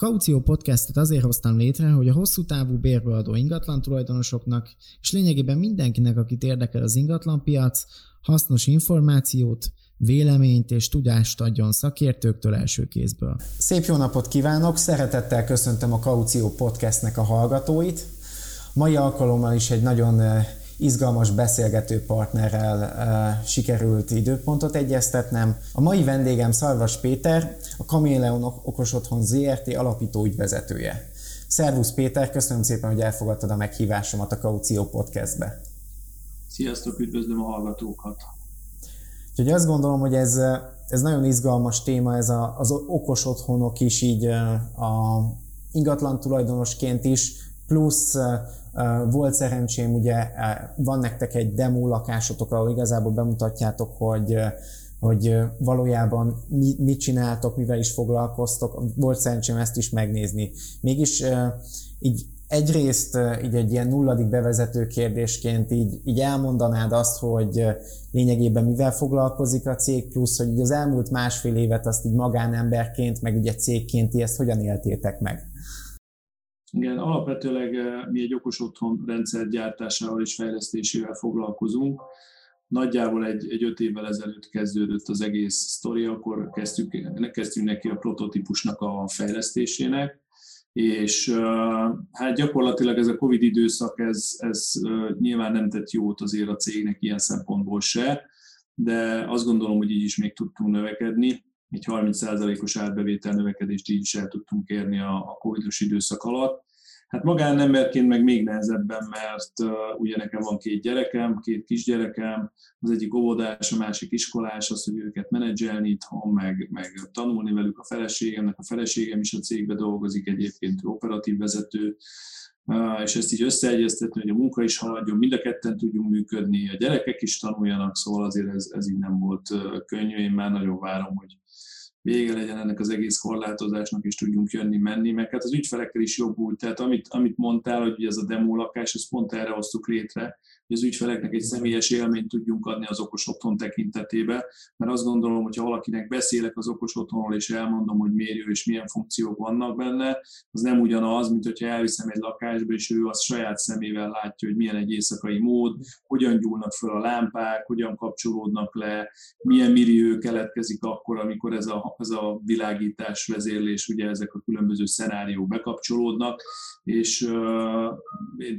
Kaució Podcastet azért hoztam létre, hogy a hosszú távú bérbeadó ingatlan tulajdonosoknak, és lényegében mindenkinek, akit érdekel az ingatlanpiac, hasznos információt, véleményt és tudást adjon szakértőktől első kézből. Szép jó napot kívánok! Szeretettel köszöntöm a Kaució Podcastnek a hallgatóit. Mai alkalommal is egy nagyon izgalmas beszélgető partnerrel sikerült időpontot egyeztetnem. A mai vendégem Szarvas Péter, a Kaméleon Okos Otthon ZRT alapító ügyvezetője. Szervusz Péter, köszönöm szépen, hogy elfogadtad a meghívásomat a Kaució Podcastbe. Sziasztok, üdvözlöm a hallgatókat! Úgyhogy azt gondolom, hogy ez, ez nagyon izgalmas téma, ez a, az okos otthonok is így a ingatlan tulajdonosként is, plusz volt szerencsém, ugye van nektek egy demo lakásotok, ahol igazából bemutatjátok, hogy hogy valójában mi, mit csináltok, mivel is foglalkoztok, volt szerencsém ezt is megnézni. Mégis így egyrészt így egy ilyen nulladik bevezető kérdésként így, így elmondanád azt, hogy lényegében mivel foglalkozik a cég, plusz, hogy így az elmúlt másfél évet azt így magánemberként, meg ugye cégként ezt hogyan éltétek meg? Igen, alapvetőleg mi egy okos otthon rendszer gyártásával és fejlesztésével foglalkozunk. Nagyjából egy, egy öt évvel ezelőtt kezdődött az egész sztori, akkor kezdtük, kezdtünk neki a prototípusnak a fejlesztésének, és hát gyakorlatilag ez a Covid időszak, ez, ez nyilván nem tett jót azért a cégnek ilyen szempontból se, de azt gondolom, hogy így is még tudtunk növekedni. Egy 30%-os árbevétel növekedést így is el tudtunk érni a, Covid-os időszak alatt. Hát magánemberként meg még nehezebben, mert uh, ugye nekem van két gyerekem, két kisgyerekem, az egyik óvodás, a másik iskolás, az, hogy őket menedzselni itthon, meg, meg tanulni velük a feleségemnek, a feleségem is a cégbe dolgozik, egyébként operatív vezető, uh, és ezt így összeegyeztetni, hogy a munka is haladjon, mind a ketten tudjunk működni, a gyerekek is tanuljanak, szóval azért ez, ez így nem volt könnyű, én már nagyon várom, hogy vége legyen ennek az egész korlátozásnak, és tudjunk jönni-menni, meg hát az ügyfelekkel is jobb úgy. Tehát amit, amit mondtál, hogy ez a demo lakás, ezt pont erre hoztuk létre, hogy az ügyfeleknek egy személyes élményt tudjunk adni az okos otthon tekintetébe, mert azt gondolom, hogy ha valakinek beszélek az okos otthonról, és elmondom, hogy jó és milyen funkciók vannak benne, az nem ugyanaz, mint hogyha elviszem egy lakásba, és ő az saját szemével látja, hogy milyen egy éjszakai mód, hogyan gyúlnak föl a lámpák, hogyan kapcsolódnak le, milyen millió keletkezik akkor, amikor ez a, ez a világítás, vezérlés, ugye ezek a különböző szenáriók bekapcsolódnak, és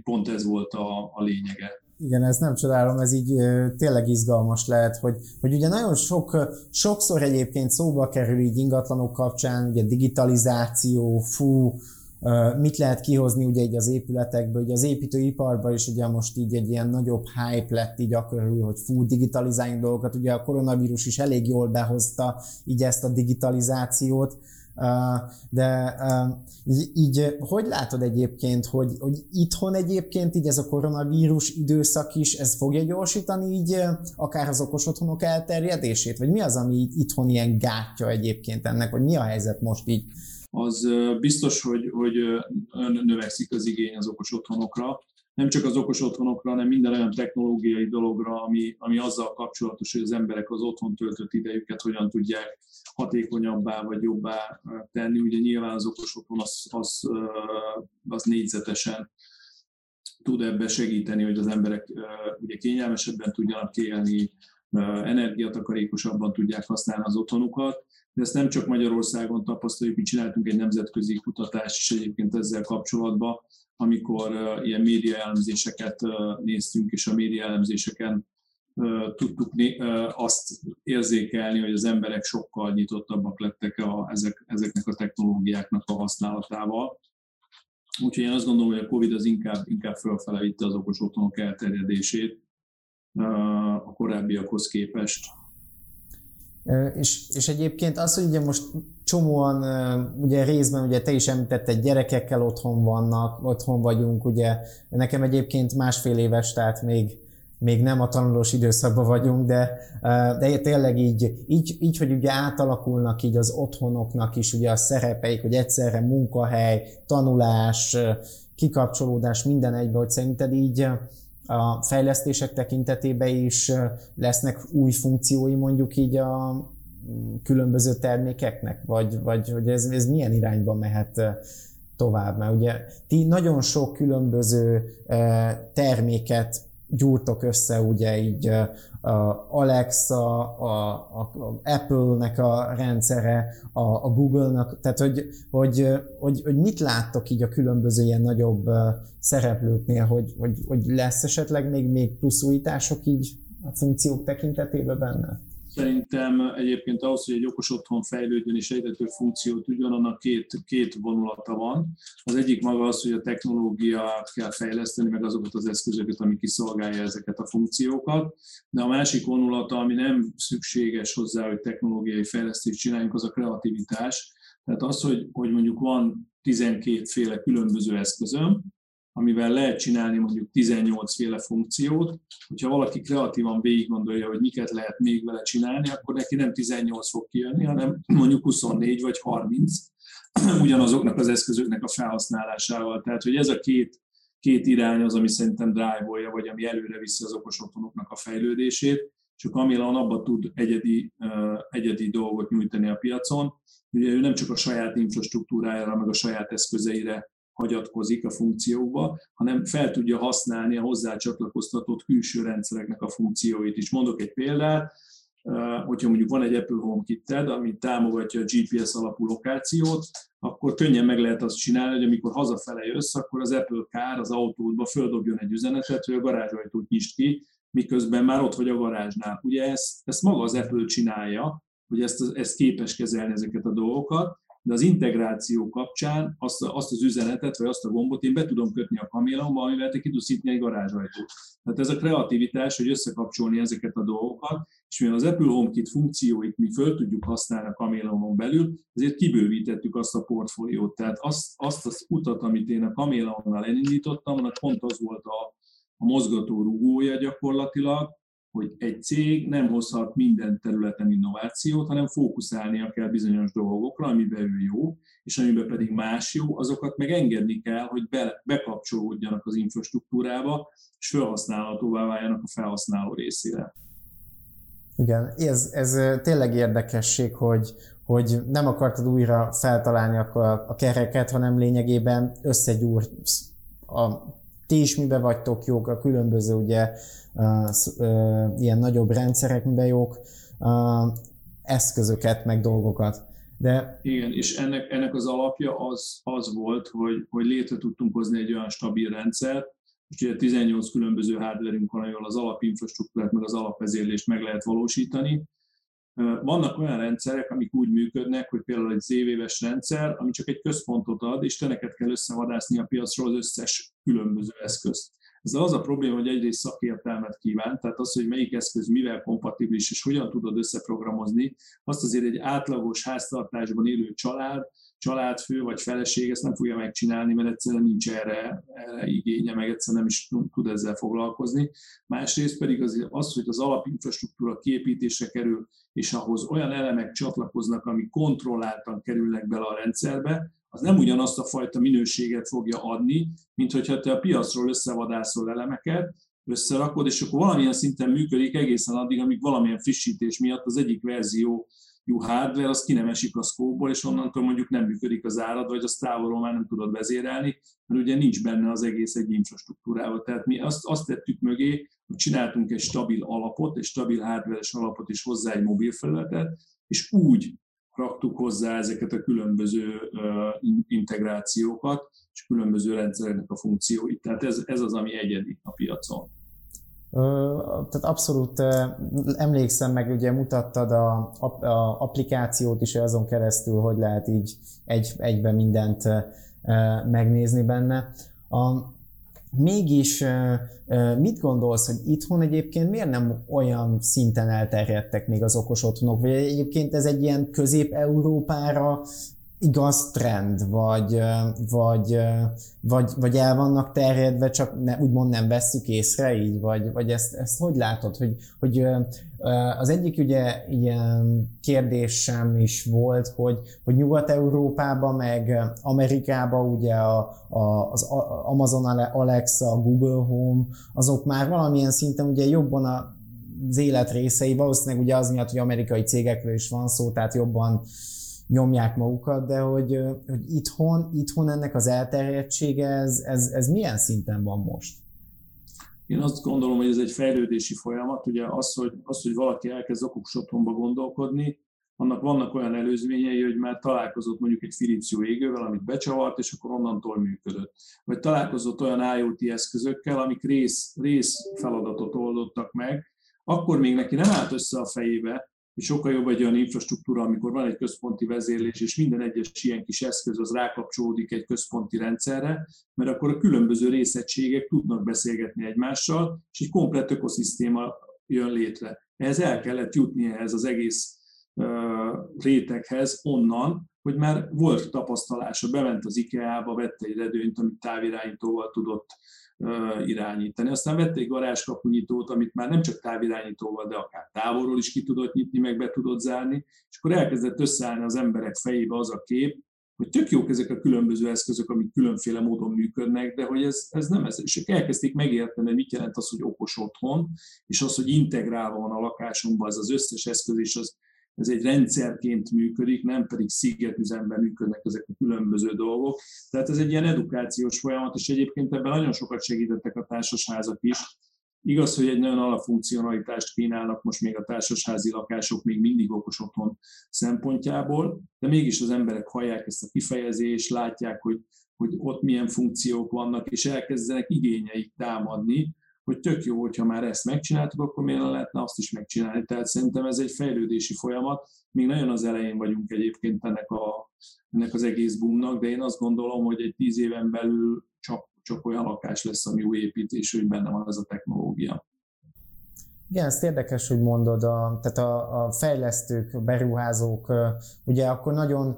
pont ez volt a, a lényege. Igen, ez nem csodálom, ez így tényleg izgalmas lehet, hogy, hogy ugye nagyon sok, sokszor egyébként szóba kerül így ingatlanok kapcsán, ugye digitalizáció, fú, mit lehet kihozni ugye így az épületekből, ugye az építőiparban is ugye most így egy ilyen nagyobb hype lett így a körül, hogy fú, digitalizáljunk dolgokat, ugye a koronavírus is elég jól behozta így ezt a digitalizációt, de így hogy látod egyébként, hogy, hogy itthon egyébként így ez a koronavírus időszak is, ez fogja gyorsítani így akár az okos otthonok elterjedését? Vagy mi az, ami itthon ilyen gátja egyébként ennek, vagy mi a helyzet most így? Az biztos, hogy, hogy növekszik az igény az okos otthonokra, nem csak az okos otthonokra, hanem minden olyan technológiai dologra, ami, ami azzal kapcsolatos, hogy az emberek az otthon töltött idejüket hogyan tudják hatékonyabbá vagy jobbá tenni. Ugye nyilván az okos otthon az, az, az négyzetesen tud ebbe segíteni, hogy az emberek ugye kényelmesebben tudjanak élni, energiatakarékosabban tudják használni az otthonukat. De ezt nem csak Magyarországon tapasztaljuk, mi csináltunk egy nemzetközi kutatást is egyébként ezzel kapcsolatban, amikor ilyen média elemzéseket néztünk, és a média elemzéseken tudtuk azt érzékelni, hogy az emberek sokkal nyitottabbak lettek a, ezek, ezeknek a technológiáknak a használatával. Úgyhogy én azt gondolom, hogy a Covid az inkább, inkább fölfele vitte az okos otthonok elterjedését a korábbiakhoz képest. És, és egyébként az, hogy ugye most csomóan, ugye részben ugye te is említetted, gyerekekkel otthon vannak, otthon vagyunk, ugye. Nekem egyébként másfél éves, tehát még, még nem a tanulós időszakban vagyunk, de, de tényleg így, így, így, hogy ugye átalakulnak így az otthonoknak is ugye a szerepeik, hogy egyszerre munkahely, tanulás, kikapcsolódás, minden egybe, hogy szerinted így a fejlesztések tekintetében is lesznek új funkciói mondjuk így a különböző termékeknek, vagy, vagy hogy ez, ez milyen irányba mehet tovább, mert ugye ti nagyon sok különböző terméket gyúrtok össze, ugye így a Alexa, a, a, a Apple-nek a rendszere, a, a Google-nak, tehát hogy, hogy, hogy, hogy mit láttok így a különböző ilyen nagyobb szereplőknél, hogy, hogy, hogy lesz esetleg még, még plusz újítások így a funkciók tekintetében benne? Szerintem egyébként ahhoz, hogy egy okos otthon fejlődjön és egyre több funkciót tudjon, annak két, két vonulata van. Az egyik maga az, hogy a technológiát kell fejleszteni, meg azokat az eszközöket, ami kiszolgálja ezeket a funkciókat. De a másik vonulata, ami nem szükséges hozzá, hogy technológiai fejlesztést csináljunk, az a kreativitás. Tehát az, hogy, hogy mondjuk van 12 féle különböző eszközöm, amivel lehet csinálni mondjuk 18 féle funkciót, hogyha valaki kreatívan végig gondolja, hogy miket lehet még vele csinálni, akkor neki nem 18 fog kijönni, hanem mondjuk 24 vagy 30 ugyanazoknak az eszközöknek a felhasználásával. Tehát, hogy ez a két, két irány az, ami szerintem drive vagy ami előre viszi az okos otthonoknak a fejlődését, és a Camilon abba tud egyedi, egyedi dolgot nyújtani a piacon. Ugye ő nem csak a saját infrastruktúrájára, meg a saját eszközeire hagyatkozik a funkciókba, hanem fel tudja használni a hozzá csatlakoztatott külső rendszereknek a funkcióit is. Mondok egy példát, hogyha mondjuk van egy Apple HomeKit-ed, ami támogatja a GPS alapú lokációt, akkor könnyen meg lehet azt csinálni, hogy amikor hazafele jössz, akkor az Apple Car az autódba földobjon egy üzenetet, hogy a garázsajtót nyisd ki, miközben már ott vagy a garázsnál. Ugye ezt, ezt maga az Apple csinálja, hogy ezt, ezt képes kezelni ezeket a dolgokat, de az integráció kapcsán azt, azt az üzenetet, vagy azt a gombot én be tudom kötni a kamélomba, amivel te ki tudsz nyitni egy garázsajtót. Tehát ez a kreativitás, hogy összekapcsolni ezeket a dolgokat, és mivel az Apple HomeKit funkcióit mi föl tudjuk használni a kamélomon belül, ezért kibővítettük azt a portfóliót. Tehát azt, azt az utat, amit én a kamélomonnal elindítottam, annak pont az volt a, a mozgató rugója gyakorlatilag, hogy egy cég nem hozhat minden területen innovációt, hanem fókuszálnia kell bizonyos dolgokra, amiben ő jó, és amiben pedig más jó, azokat meg engedni kell, hogy be, bekapcsolódjanak az infrastruktúrába, és felhasználhatóvá váljanak a felhasználó részére. Igen, ez, ez tényleg érdekesség, hogy, hogy nem akartad újra feltalálni a, a kereket, hanem lényegében összegyúr a ti is mibe vagytok jók, a különböző ugye ilyen nagyobb rendszerek mibe jók, eszközöket, meg dolgokat. De... Igen, és ennek, ennek az alapja az, az volt, hogy, hogy létre tudtunk hozni egy olyan stabil rendszert, és ugye 18 különböző hardware van, ahol az alapinfrastruktúrát, meg az alapvezérlést meg lehet valósítani, vannak olyan rendszerek, amik úgy működnek, hogy például egy zévéves rendszer, ami csak egy központot ad, és te neked kell összevadászni a piacról az összes különböző eszközt. Ez az a probléma, hogy egyrészt szakértelmet kíván, tehát az, hogy melyik eszköz mivel kompatibilis és hogyan tudod összeprogramozni, azt azért egy átlagos háztartásban élő család, családfő vagy feleség ezt nem fogja megcsinálni, mert egyszerűen nincs erre, erre igénye, meg egyszerűen nem is tud ezzel foglalkozni. Másrészt pedig az, az, hogy az alapinfrastruktúra képítésre kerül, és ahhoz olyan elemek csatlakoznak, amik kontrolláltan kerülnek bele a rendszerbe, az nem ugyanazt a fajta minőséget fogja adni, mint hogyha te a piacról összevadászol elemeket, összerakod, és akkor valamilyen szinten működik egészen addig, amíg valamilyen frissítés miatt az egyik verzió jó hardware, az ki nem esik a szkóból, és onnantól mondjuk nem működik az árad, vagy az távolról már nem tudod vezérelni, mert ugye nincs benne az egész egy infrastruktúrával. Tehát mi azt, azt tettük mögé, hogy csináltunk egy stabil alapot, egy stabil hardware-es alapot, és hozzá egy mobil felületet, és úgy raktuk hozzá ezeket a különböző integrációkat, és különböző rendszereknek a funkcióit. Tehát ez, ez az, ami egyedi a piacon. Tehát abszolút emlékszem meg, ugye mutattad a, a applikációt is azon keresztül, hogy lehet így egy, egybe mindent megnézni benne. A, Mégis mit gondolsz, hogy itthon egyébként miért nem olyan szinten elterjedtek még az okos otthonok, vagy egyébként ez egy ilyen közép-európára igaz trend, vagy, vagy, vagy, vagy el vannak terjedve, csak ne, úgymond nem vesszük észre így, vagy, vagy ezt, ezt hogy látod, hogy, hogy az egyik ugye ilyen kérdésem is volt, hogy, hogy Nyugat-Európában, meg Amerikában ugye a, a, az Amazon Alexa, a Google Home, azok már valamilyen szinten ugye jobban a, az élet részei, valószínűleg ugye az miatt, hogy amerikai cégekről is van szó, tehát jobban nyomják magukat, de hogy, hogy itthon, itthon ennek az elterjedtsége, ez, ez, ez milyen szinten van most? Én azt gondolom, hogy ez egy fejlődési folyamat. Ugye az, hogy, az, hogy valaki elkezd okos otthonba gondolkodni, annak vannak olyan előzményei, hogy már találkozott mondjuk egy Philips égővel, amit becsavart, és akkor onnantól működött. Vagy találkozott olyan IoT eszközökkel, amik rész, rész feladatot oldottak meg, akkor még neki nem állt össze a fejébe, hogy sokkal jobb egy olyan infrastruktúra, amikor van egy központi vezérlés, és minden egyes ilyen kis eszköz az rákapcsolódik egy központi rendszerre, mert akkor a különböző részegységek tudnak beszélgetni egymással, és egy komplett ökoszisztéma jön létre. Ehhez el kellett jutni ehhez az egész réteghez onnan, hogy már volt tapasztalása, bement az IKEA-ba, vette egy redőnyt, amit távirányítóval tudott irányítani. Aztán vette egy garázskapunyitót, amit már nem csak távirányítóval, de akár távolról is ki tudott nyitni, meg be tudott zárni, és akkor elkezdett összeállni az emberek fejébe az a kép, hogy tök jók ezek a különböző eszközök, amik különféle módon működnek, de hogy ez, ez nem ez. És elkezdték megérteni, hogy mit jelent az, hogy okos otthon, és az, hogy integrálva van a lakásunkban az az összes eszköz, és az ez egy rendszerként működik, nem pedig szigetüzemben működnek ezek a különböző dolgok. Tehát ez egy ilyen edukációs folyamat, és egyébként ebben nagyon sokat segítettek a társasházak is. Igaz, hogy egy nagyon alapfunkcionalitást kínálnak most még a társasházi lakások még mindig okos otthon szempontjából, de mégis az emberek hallják ezt a kifejezést, látják, hogy, hogy ott milyen funkciók vannak, és elkezdenek igényeik támadni, hogy tök jó, hogyha már ezt megcsináltuk, akkor miért lehetne azt is megcsinálni. Tehát szerintem ez egy fejlődési folyamat. Még nagyon az elején vagyunk egyébként ennek, a, ennek az egész boomnak, de én azt gondolom, hogy egy tíz éven belül csak, csak olyan lakás lesz, ami új építés, hogy benne van ez a technológia. Igen, ezt érdekes, hogy mondod, a, tehát a, a fejlesztők, beruházók, ugye akkor nagyon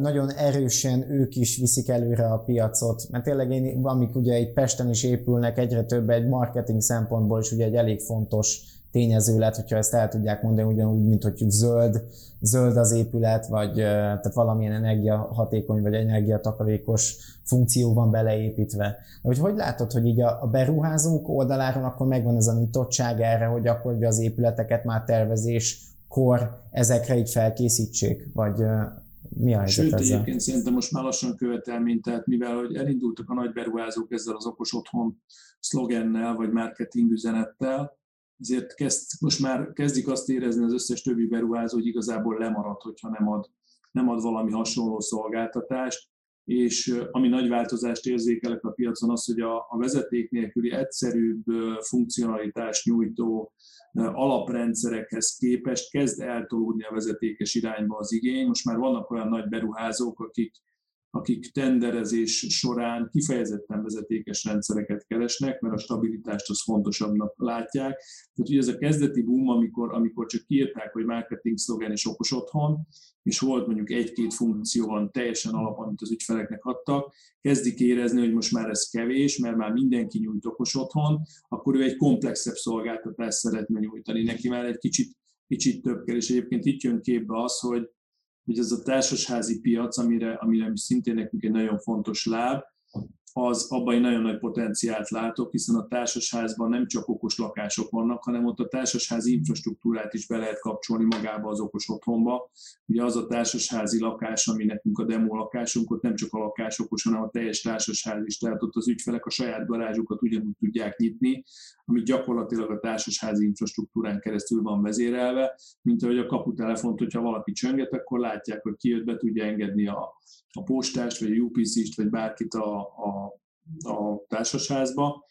nagyon erősen ők is viszik előre a piacot, mert tényleg én, amik ugye itt Pesten is épülnek, egyre több egy marketing szempontból is ugye egy elég fontos tényező lett, hogyha ezt el tudják mondani, ugyanúgy, mint hogy zöld, zöld az épület, vagy tehát valamilyen energiahatékony, vagy energiatakarékos funkció van beleépítve. Hogy hogy látod, hogy így a, a beruházók oldaláron akkor megvan ez a nyitottság erre, hogy akkor ugye az épületeket már tervezéskor ezekre így felkészítsék, vagy mi a helyzet Sőt, ezzel? egyébként szerintem most már lassan követelmény, tehát mivel hogy elindultak a nagy beruházók ezzel az okos otthon szlogennel, vagy marketing üzenettel, ezért kezd, most már kezdik azt érezni az összes többi beruházó, hogy igazából lemarad, hogyha nem ad, nem ad valami hasonló szolgáltatást, és ami nagy változást érzékelek a piacon az, hogy a, a vezeték nélküli egyszerűbb funkcionalitás nyújtó alaprendszerekhez képest kezd eltolódni a vezetékes irányba az igény. Most már vannak olyan nagy beruházók, akik akik tenderezés során kifejezetten vezetékes rendszereket keresnek, mert a stabilitást az fontosabbnak látják. Tehát ugye ez a kezdeti boom, amikor, amikor csak kiírták, hogy marketing szlogen és okos otthon, és volt mondjuk egy-két funkció van teljesen alap, amit az ügyfeleknek adtak, kezdik érezni, hogy most már ez kevés, mert már mindenki nyújt okos otthon, akkor ő egy komplexebb szolgáltatást szeretne nyújtani. Neki már egy kicsit, kicsit több kell, és egyébként itt jön képbe az, hogy hogy ez a társasházi piac, amire, amire szintén nekünk egy nagyon fontos láb, az abban egy nagyon nagy potenciált látok, hiszen a társasházban nem csak okos lakások vannak, hanem ott a társasházi infrastruktúrát is be lehet kapcsolni magába az okos otthonba. Ugye az a társasházi lakás, ami nekünk a demo lakásunk, ott nem csak a lakás okos, hanem a teljes társasház is, tehát ott az ügyfelek a saját garázsukat ugyanúgy tudják nyitni, ami gyakorlatilag a társasházi infrastruktúrán keresztül van vezérelve, mint ahogy a kaputelefont, hogyha valaki csönget, akkor látják, hogy kijött, be tudja engedni a, a postást, vagy a UPC-st, vagy bárkit a, a, a társasházba.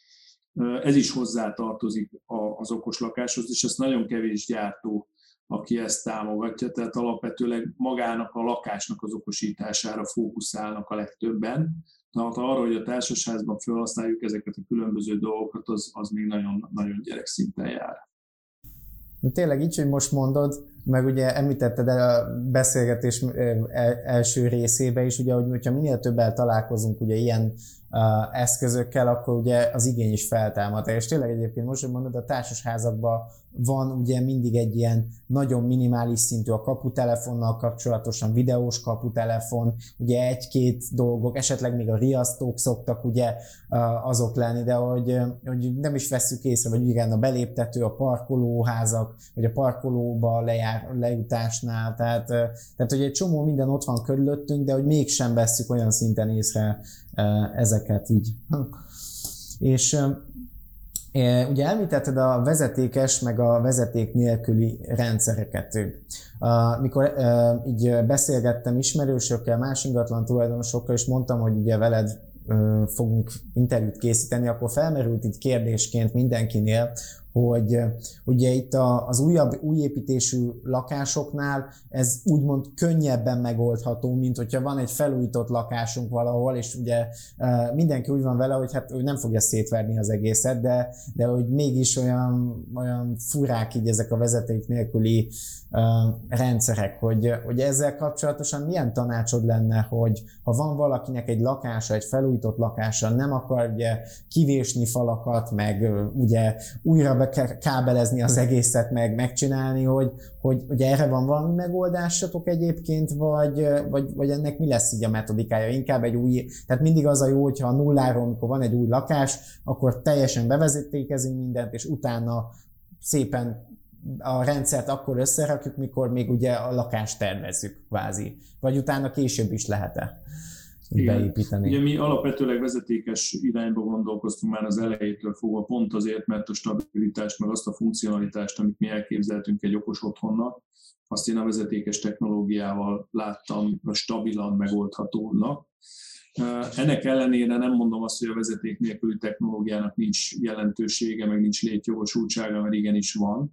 Ez is hozzá tartozik az okos lakáshoz, és ezt nagyon kevés gyártó, aki ezt támogatja, tehát alapvetőleg magának a lakásnak az okosítására fókuszálnak a legtöbben, Na, hát arra, hogy a társasházban felhasználjuk ezeket a különböző dolgokat, az, az még nagyon, nagyon gyerekszinten jár. De tényleg így, hogy most mondod, meg ugye említetted a beszélgetés első részébe is, ugye, hogy hogyha minél többel találkozunk ugye ilyen eszközökkel, akkor ugye az igény is feltámad. És tényleg egyébként most, hogy mondod, a társasházakban van ugye mindig egy ilyen nagyon minimális szintű a kaputelefonnal kapcsolatosan, videós kaputelefon, ugye egy-két dolgok, esetleg még a riasztók szoktak ugye azok lenni, de hogy, hogy nem is veszük észre, vagy igen, a beléptető, a parkolóházak, vagy a parkolóba lejár, lejutásnál, tehát, tehát hogy egy csomó minden ott van körülöttünk, de hogy mégsem veszük olyan szinten észre ezeket így. És Ugye említetted a vezetékes, meg a vezeték nélküli rendszereket. Mikor így beszélgettem ismerősökkel, más ingatlan tulajdonosokkal, és mondtam, hogy ugye veled fogunk interjút készíteni, akkor felmerült így kérdésként mindenkinél, hogy ugye itt az újabb, újépítésű lakásoknál ez úgymond könnyebben megoldható, mint hogyha van egy felújított lakásunk valahol, és ugye mindenki úgy van vele, hogy hát ő nem fogja szétverni az egészet, de, de hogy mégis olyan, olyan furák így ezek a vezeték nélküli rendszerek, hogy, hogy ezzel kapcsolatosan milyen tanácsod lenne, hogy ha van valakinek egy lakása, egy felújított lakása, nem akar ugye kivésni falakat, meg ugye újra be kábelezni az egészet, meg megcsinálni, hogy, hogy, hogy erre van valami megoldásatok egyébként, vagy, vagy, vagy ennek mi lesz így a metodikája? Inkább egy új, tehát mindig az a jó, hogyha a nulláról, amikor van egy új lakás, akkor teljesen bevezetékezünk mindent, és utána szépen a rendszert akkor összerakjuk, mikor még ugye a lakást tervezzük kvázi. Vagy utána később is lehet-e beépíteni? Ugye mi alapvetőleg vezetékes irányba gondolkoztunk már az elejétől fogva, pont azért, mert a stabilitást, meg azt a funkcionalitást, amit mi elképzeltünk egy okos otthonnak, azt én a vezetékes technológiával láttam stabilan megoldhatónak. Ennek ellenére nem mondom azt, hogy a vezeték nélküli technológiának nincs jelentősége, meg nincs létjogosultsága, mert igenis van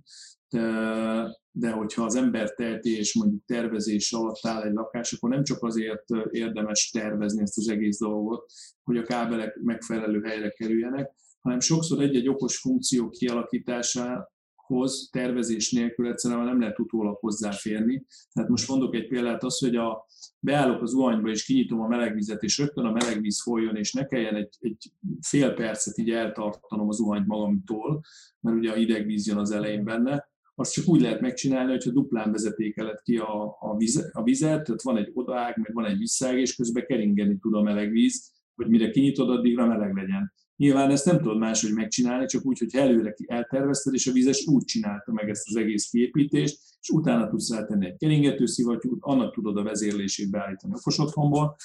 de, de hogyha az ember teheti és mondjuk tervezés alatt áll egy lakás, akkor nem csak azért érdemes tervezni ezt az egész dolgot, hogy a kábelek megfelelő helyre kerüljenek, hanem sokszor egy-egy okos funkció kialakításához tervezés nélkül egyszerűen nem lehet utólag hozzáférni. Tehát most mondok egy példát, az, hogy a, beállok az zuhanyba és kinyitom a melegvizet, és rögtön a melegvíz folyjon, és ne kelljen egy, egy fél percet így eltartanom az zuhanyt magamtól, mert ugye a hidegvíz jön az elején benne, azt csak úgy lehet megcsinálni, hogyha duplán vezetékeled ki a, a, vize, a vizet, tehát van egy odaág, meg van egy visszág, és közben keringeni tud a meleg víz, hogy mire kinyitod, addigra meleg legyen. Nyilván ezt nem tudod máshogy megcsinálni, csak úgy, hogy előre eltervezted, és a vizes úgy csinálta meg ezt az egész kiépítést, és utána tudsz rátenni egy keringető szivattyút, annak tudod a vezérlését beállítani okos otthonból,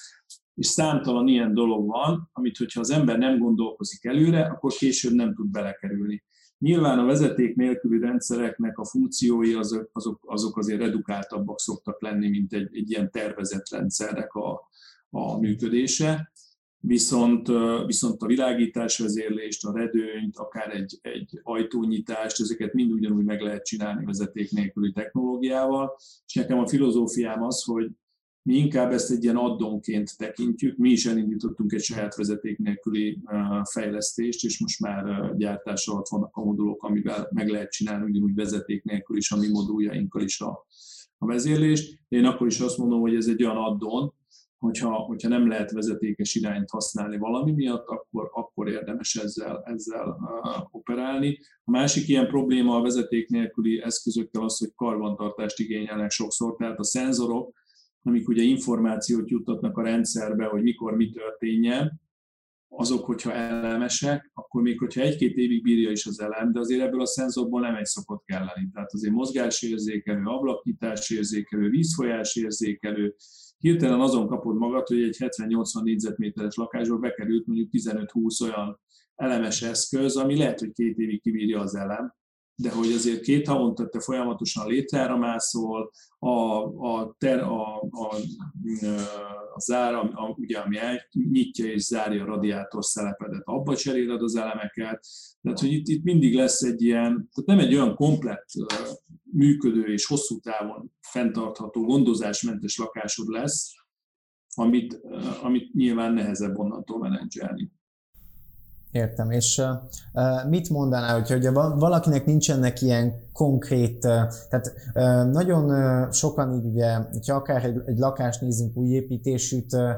és számtalan ilyen dolog van, amit hogyha az ember nem gondolkozik előre, akkor később nem tud belekerülni. Nyilván a vezeték nélküli rendszereknek a funkciói azok, azok, azok azért redukáltabbak szoktak lenni, mint egy, egy ilyen tervezett rendszernek a, a működése. Viszont, viszont a világítás vezérlést, a redőnyt, akár egy, egy ajtónyitást, ezeket mind ugyanúgy meg lehet csinálni vezeték nélküli technológiával. És nekem a filozófiám az, hogy mi inkább ezt egy ilyen addonként tekintjük. Mi is elindítottunk egy saját vezeték nélküli fejlesztést, és most már gyártás alatt vannak a modulok, amivel meg lehet csinálni ugyanúgy vezeték nélkül is a mi moduljainkkal is a, a vezérlést. Én akkor is azt mondom, hogy ez egy olyan addon, hogyha, hogyha nem lehet vezetékes irányt használni valami miatt, akkor, akkor érdemes ezzel, ezzel operálni. A másik ilyen probléma a vezeték nélküli eszközökkel az, hogy karbantartást igényelnek sokszor, tehát a szenzorok, amik ugye információt juttatnak a rendszerbe, hogy mikor mi történjen, azok, hogyha elemesek, akkor még hogyha egy-két évig bírja is az elem, de azért ebből a szenzorból nem egy szokott kelleni. Tehát azért mozgásérzékelő, ablaknyitásérzékelő, vízfolyásérzékelő, hirtelen azon kapod magad, hogy egy 70-80 négyzetméteres lakásból bekerült mondjuk 15-20 olyan elemes eszköz, ami lehet, hogy két évig kibírja az elem, de hogy azért két havonta te folyamatosan létrára mászol, a, a, ter, a, a, a zár, a, ugye, ami nyitja és zárja a radiátor szelepedet, abba cseréled az elemeket, tehát hogy itt, itt mindig lesz egy ilyen, tehát nem egy olyan komplett működő és hosszú távon fenntartható, gondozásmentes lakásod lesz, amit, amit nyilván nehezebb onnantól menedzselni. Értem, és uh, mit mondanál, hogyha ugye valakinek nincsenek ilyen konkrét, uh, tehát uh, nagyon uh, sokan így ugye, hogyha akár egy, egy lakást nézünk új építésűt, uh,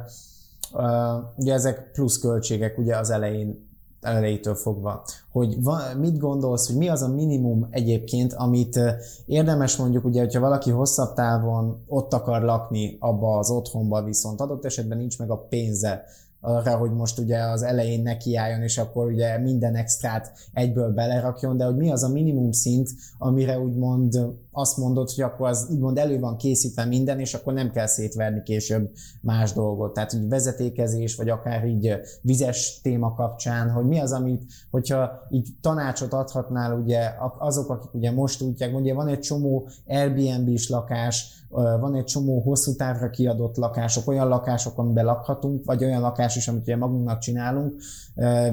uh, ugye ezek plusz költségek ugye az elején elejétől fogva, hogy va, mit gondolsz, hogy mi az a minimum egyébként, amit érdemes mondjuk, ugye, hogyha valaki hosszabb távon ott akar lakni abba az otthonba, viszont adott esetben nincs meg a pénze arra, hogy most ugye az elején nekiálljon, és akkor ugye minden extrát egyből belerakjon, de hogy mi az a minimum szint, amire úgymond azt mondod, hogy akkor az úgymond elő van készítve minden, és akkor nem kell szétverni később más dolgot. Tehát így vezetékezés, vagy akár így vizes téma kapcsán, hogy mi az, amit, hogyha így tanácsot adhatnál ugye azok, akik ugye most útják, ugye van egy csomó Airbnb-s lakás, van egy csomó hosszú távra kiadott lakások, olyan lakások, amiben lakhatunk, vagy olyan lakás is, amit ugye magunknak csinálunk,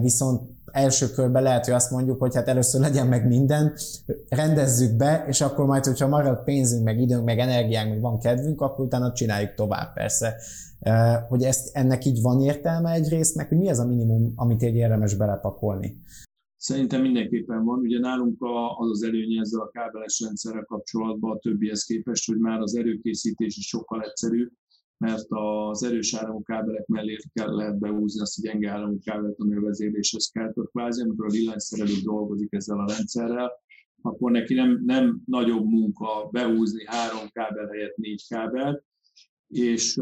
viszont első körben lehet, hogy azt mondjuk, hogy hát először legyen meg minden, rendezzük be, és akkor majd, hogyha marad pénzünk, meg időnk, meg energiánk, meg van kedvünk, akkor utána csináljuk tovább persze. Hogy ezt, ennek így van értelme egy résznek, hogy mi az a minimum, amit egy érdemes belepakolni? Szerintem mindenképpen van. Ugye nálunk az az előnye ezzel a kábeles rendszerrel kapcsolatban a többihez képest, hogy már az erőkészítés is sokkal egyszerűbb, mert az erős áramú kábelek mellé kell, lehet beúzni azt a gyenge áramú kábelet, ami a vezérléshez kell, kvázi, amikor a villanyszerelő dolgozik ezzel a rendszerrel, akkor neki nem, nem nagyobb munka beúzni három kábel helyett négy kábel, és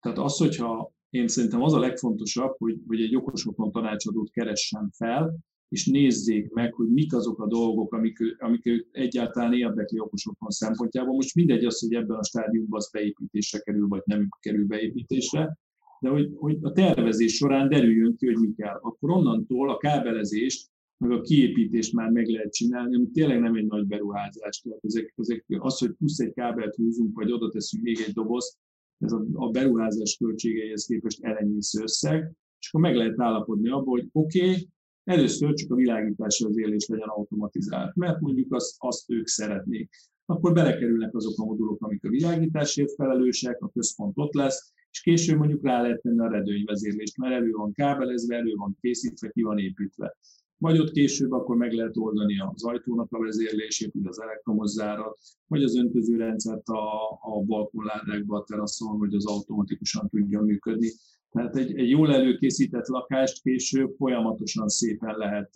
tehát az, hogyha én szerintem az a legfontosabb, hogy, hogy egy okos otthon tanácsadót keressen fel, és nézzék meg, hogy mik azok a dolgok, amik, amik őt egyáltalán érdekli okos otthon szempontjából. Most mindegy az, hogy ebben a stádiumban az beépítésre kerül, vagy nem kerül beépítésre, de hogy, hogy a tervezés során derüljön ki, hogy mi kell. Akkor onnantól a kábelezést, meg a kiépítést már meg lehet csinálni, ami tényleg nem egy nagy beruházás. Tehát ezek, ezek, az, hogy plusz egy kábelt húzunk, vagy oda teszünk még egy doboz, ez a, a beruházás költségeihez képest elenyésző összeg, és akkor meg lehet állapodni abból, hogy oké, okay, Először csak a világítási az élés legyen automatizált, mert mondjuk azt, azt ők szeretnék. Akkor belekerülnek azok a modulok, amik a világításért felelősek, a központ ott lesz, és később mondjuk rá lehet tenni a redőnyvezérlést, mert elő van kábelezve, elő van készítve, ki van építve. Vagy ott később akkor meg lehet oldani az ajtónak a vezérlését, az elektromos zárat, vagy az öntözőrendszert a, a balkonládákba, a teraszon, hogy az automatikusan tudjon működni. Tehát egy, egy jól előkészített lakást később folyamatosan szépen lehet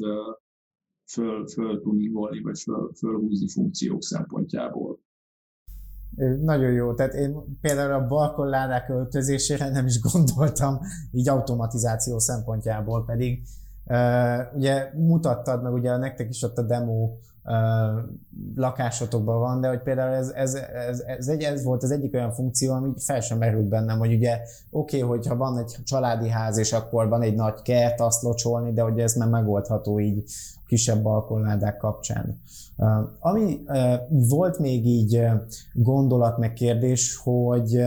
föl, föltuningolni, vagy föl, fölhúzni funkciók szempontjából. Nagyon jó. Tehát én például a balkonládák öltözésére nem is gondoltam, így automatizáció szempontjából pedig. Ugye mutattad meg, ugye nektek is ott a demo lakásotokban van, de hogy például ez, ez, ez, ez, egy, ez volt az egyik olyan funkció, ami fel sem merült bennem, hogy ugye oké, okay, hogyha van egy családi ház, és akkor van egy nagy kert, azt locsolni, de hogy ez már megoldható így kisebb balkonládák kapcsán. Ami volt még így uh, gondolat meg kérdés, hogy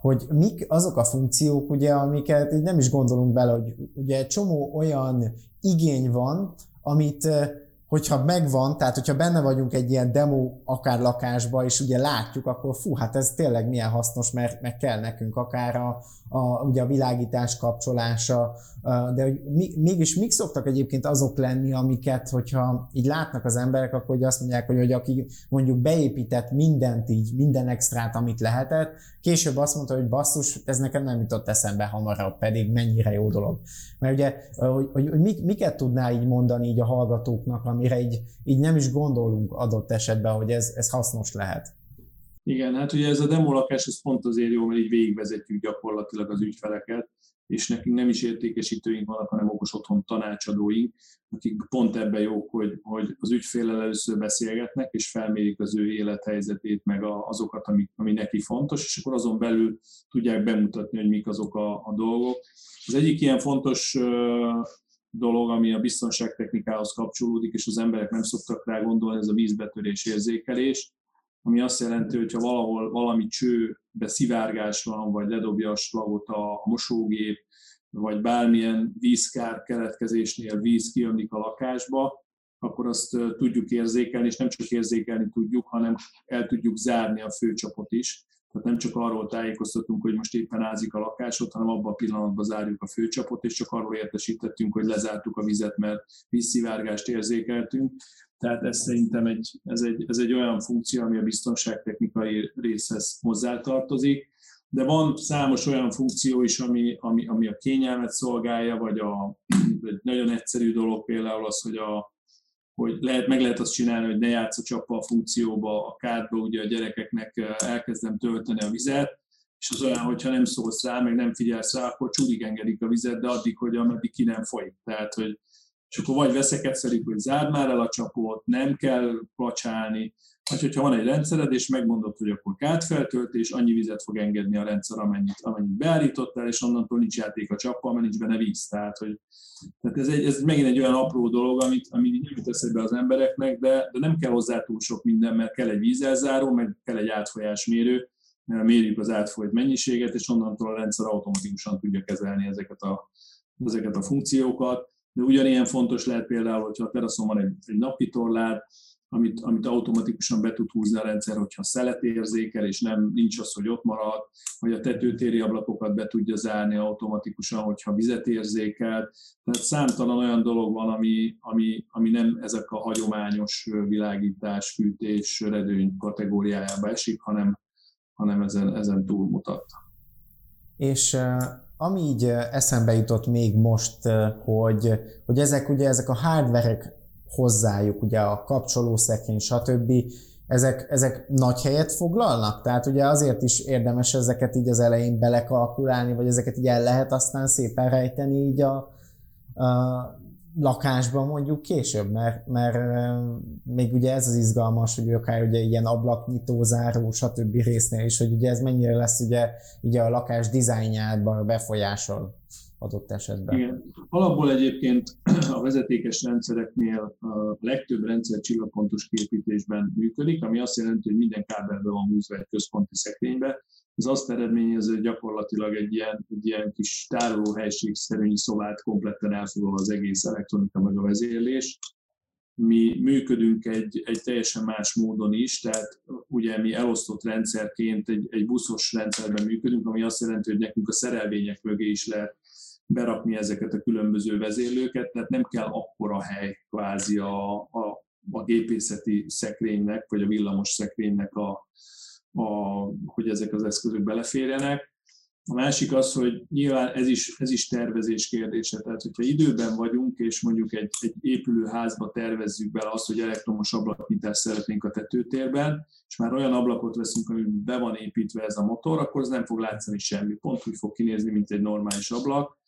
hogy mik azok a funkciók, ugye, amiket így nem is gondolunk bele, hogy ugye csomó olyan igény van, amit hogyha megvan, tehát hogyha benne vagyunk egy ilyen demo akár lakásba, és ugye látjuk, akkor fú, hát ez tényleg milyen hasznos, mert, mert kell nekünk akár a, a, ugye a világítás kapcsolása, de hogy mi, mégis mik szoktak egyébként azok lenni, amiket, hogyha így látnak az emberek, akkor hogy azt mondják, hogy, hogy aki mondjuk beépített mindent így, minden extrát, amit lehetett, később azt mondta, hogy basszus, ez nekem nem jutott eszembe hamarabb, pedig mennyire jó dolog. Mert ugye, hogy, hogy, hogy miket tudná így mondani így a hallgatóknak, amire így, így nem is gondolunk adott esetben, hogy ez, ez hasznos lehet. Igen, hát ugye ez a demolakás, ez pont azért jó, mert így végigvezetjük gyakorlatilag az ügyfeleket, és nekünk nem is értékesítőink vannak, hanem okos otthon tanácsadóink, akik pont ebben jók, hogy, hogy az ügyféllel először beszélgetnek, és felmérik az ő élethelyzetét, meg azokat, ami, ami neki fontos, és akkor azon belül tudják bemutatni, hogy mik azok a, a dolgok. Az egyik ilyen fontos dolog, ami a biztonságtechnikához kapcsolódik, és az emberek nem szoktak rá gondolni, ez a vízbetörés érzékelés ami azt jelenti, hogy ha valahol valami csőbe szivárgás van, vagy ledobja a slagot a mosógép, vagy bármilyen vízkár keletkezésnél víz kiömlik a lakásba, akkor azt tudjuk érzékelni, és nem csak érzékelni tudjuk, hanem el tudjuk zárni a főcsapot is. Tehát nem csak arról tájékoztatunk, hogy most éppen ázik a lakásot, hanem abban a pillanatban zárjuk a főcsapot, és csak arról értesítettünk, hogy lezártuk a vizet, mert vízszivárgást érzékeltünk. Tehát ez szerintem egy, ez egy, ez egy olyan funkció, ami a biztonságtechnikai részhez hozzátartozik, de van számos olyan funkció is, ami, ami, ami a kényelmet szolgálja, vagy a, egy nagyon egyszerű dolog például az, hogy a, hogy lehet, meg lehet azt csinálni, hogy ne játsz a csappa a funkcióba, a kádba, ugye a gyerekeknek eh, elkezdem tölteni a vizet, és az olyan, hogyha nem szólsz rá, meg nem figyelsz rá, akkor csúrig engedik a vizet, de addig, hogy ameddig ki nem folyik. Tehát, hogy és akkor vagy veszekedszerik, hogy zárd már el a csapot, nem kell placsálni, vagy hogyha van egy rendszered, és megmondod, hogy akkor kártfeltöltés, annyi vizet fog engedni a rendszer, amennyit, amennyit beállítottál, és onnantól nincs játék a csappal, mert nincs benne víz. Tehát, hogy, tehát ez, egy, ez megint egy olyan apró dolog, amit, ami nem jut eszedbe az embereknek, de, de nem kell hozzá túl sok minden, mert kell egy vízelzáró, meg kell egy átfolyásmérő, mérjük az átfolyt mennyiséget, és onnantól a rendszer automatikusan tudja kezelni ezeket a, ezeket a funkciókat. De ugyanilyen fontos lehet például, hogyha a teraszon van egy, egy napkitorlát, amit, amit automatikusan be tud húzni a rendszer, hogyha szelet érzékel, és nem nincs az, hogy ott marad, vagy a tetőtéri ablakokat be tudja zárni automatikusan, hogyha vizet érzékel. Tehát számtalan olyan dolog van, ami, ami, ami nem ezek a hagyományos világítás, fűtés, redőny kategóriájába esik, hanem, hanem ezen, ezen túlmutat. És ami így eszembe jutott még most, hogy, hogy ezek ugye ezek a hardverek hozzájuk, ugye a kapcsolószekrény, stb. Ezek, ezek nagy helyet foglalnak? Tehát ugye azért is érdemes ezeket így az elején belekalkulálni, vagy ezeket így el lehet aztán szépen rejteni így a, a lakásban mondjuk később, mert, mert még ugye ez az izgalmas, hogy akár ugye ilyen ablaknyitó, záró, stb. résznél is, hogy ugye ez mennyire lesz ugye, ugye a lakás dizájnjában befolyásol adott esetben. Igen. Alapból egyébként a vezetékes rendszereknél a legtöbb rendszer csillagpontos képítésben működik, ami azt jelenti, hogy minden kábelbe van húzva egy központi szekrénybe. Ez azt eredményező, hogy gyakorlatilag egy ilyen, egy ilyen kis tárolóhelységszerű szobát kompletten elfoglal az egész elektronika meg a vezérlés. Mi működünk egy, egy teljesen más módon is, tehát ugye mi elosztott rendszerként egy, egy buszos rendszerben működünk, ami azt jelenti, hogy nekünk a szerelvények mögé is lehet berakni ezeket a különböző vezérlőket, tehát nem kell akkora hely kvázi a, a, a gépészeti szekrénynek, vagy a villamos szekrénynek, a, a, hogy ezek az eszközök beleférjenek. A másik az, hogy nyilván ez is, ez is tervezés kérdése. Tehát, hogyha időben vagyunk, és mondjuk egy, egy épülőházba tervezzük bele azt, hogy elektromos ablaknyitást szeretnénk a tetőtérben, és már olyan ablakot veszünk, amiben be van építve ez a motor, akkor az nem fog látszani semmi. Pont úgy fog kinézni, mint egy normális ablak.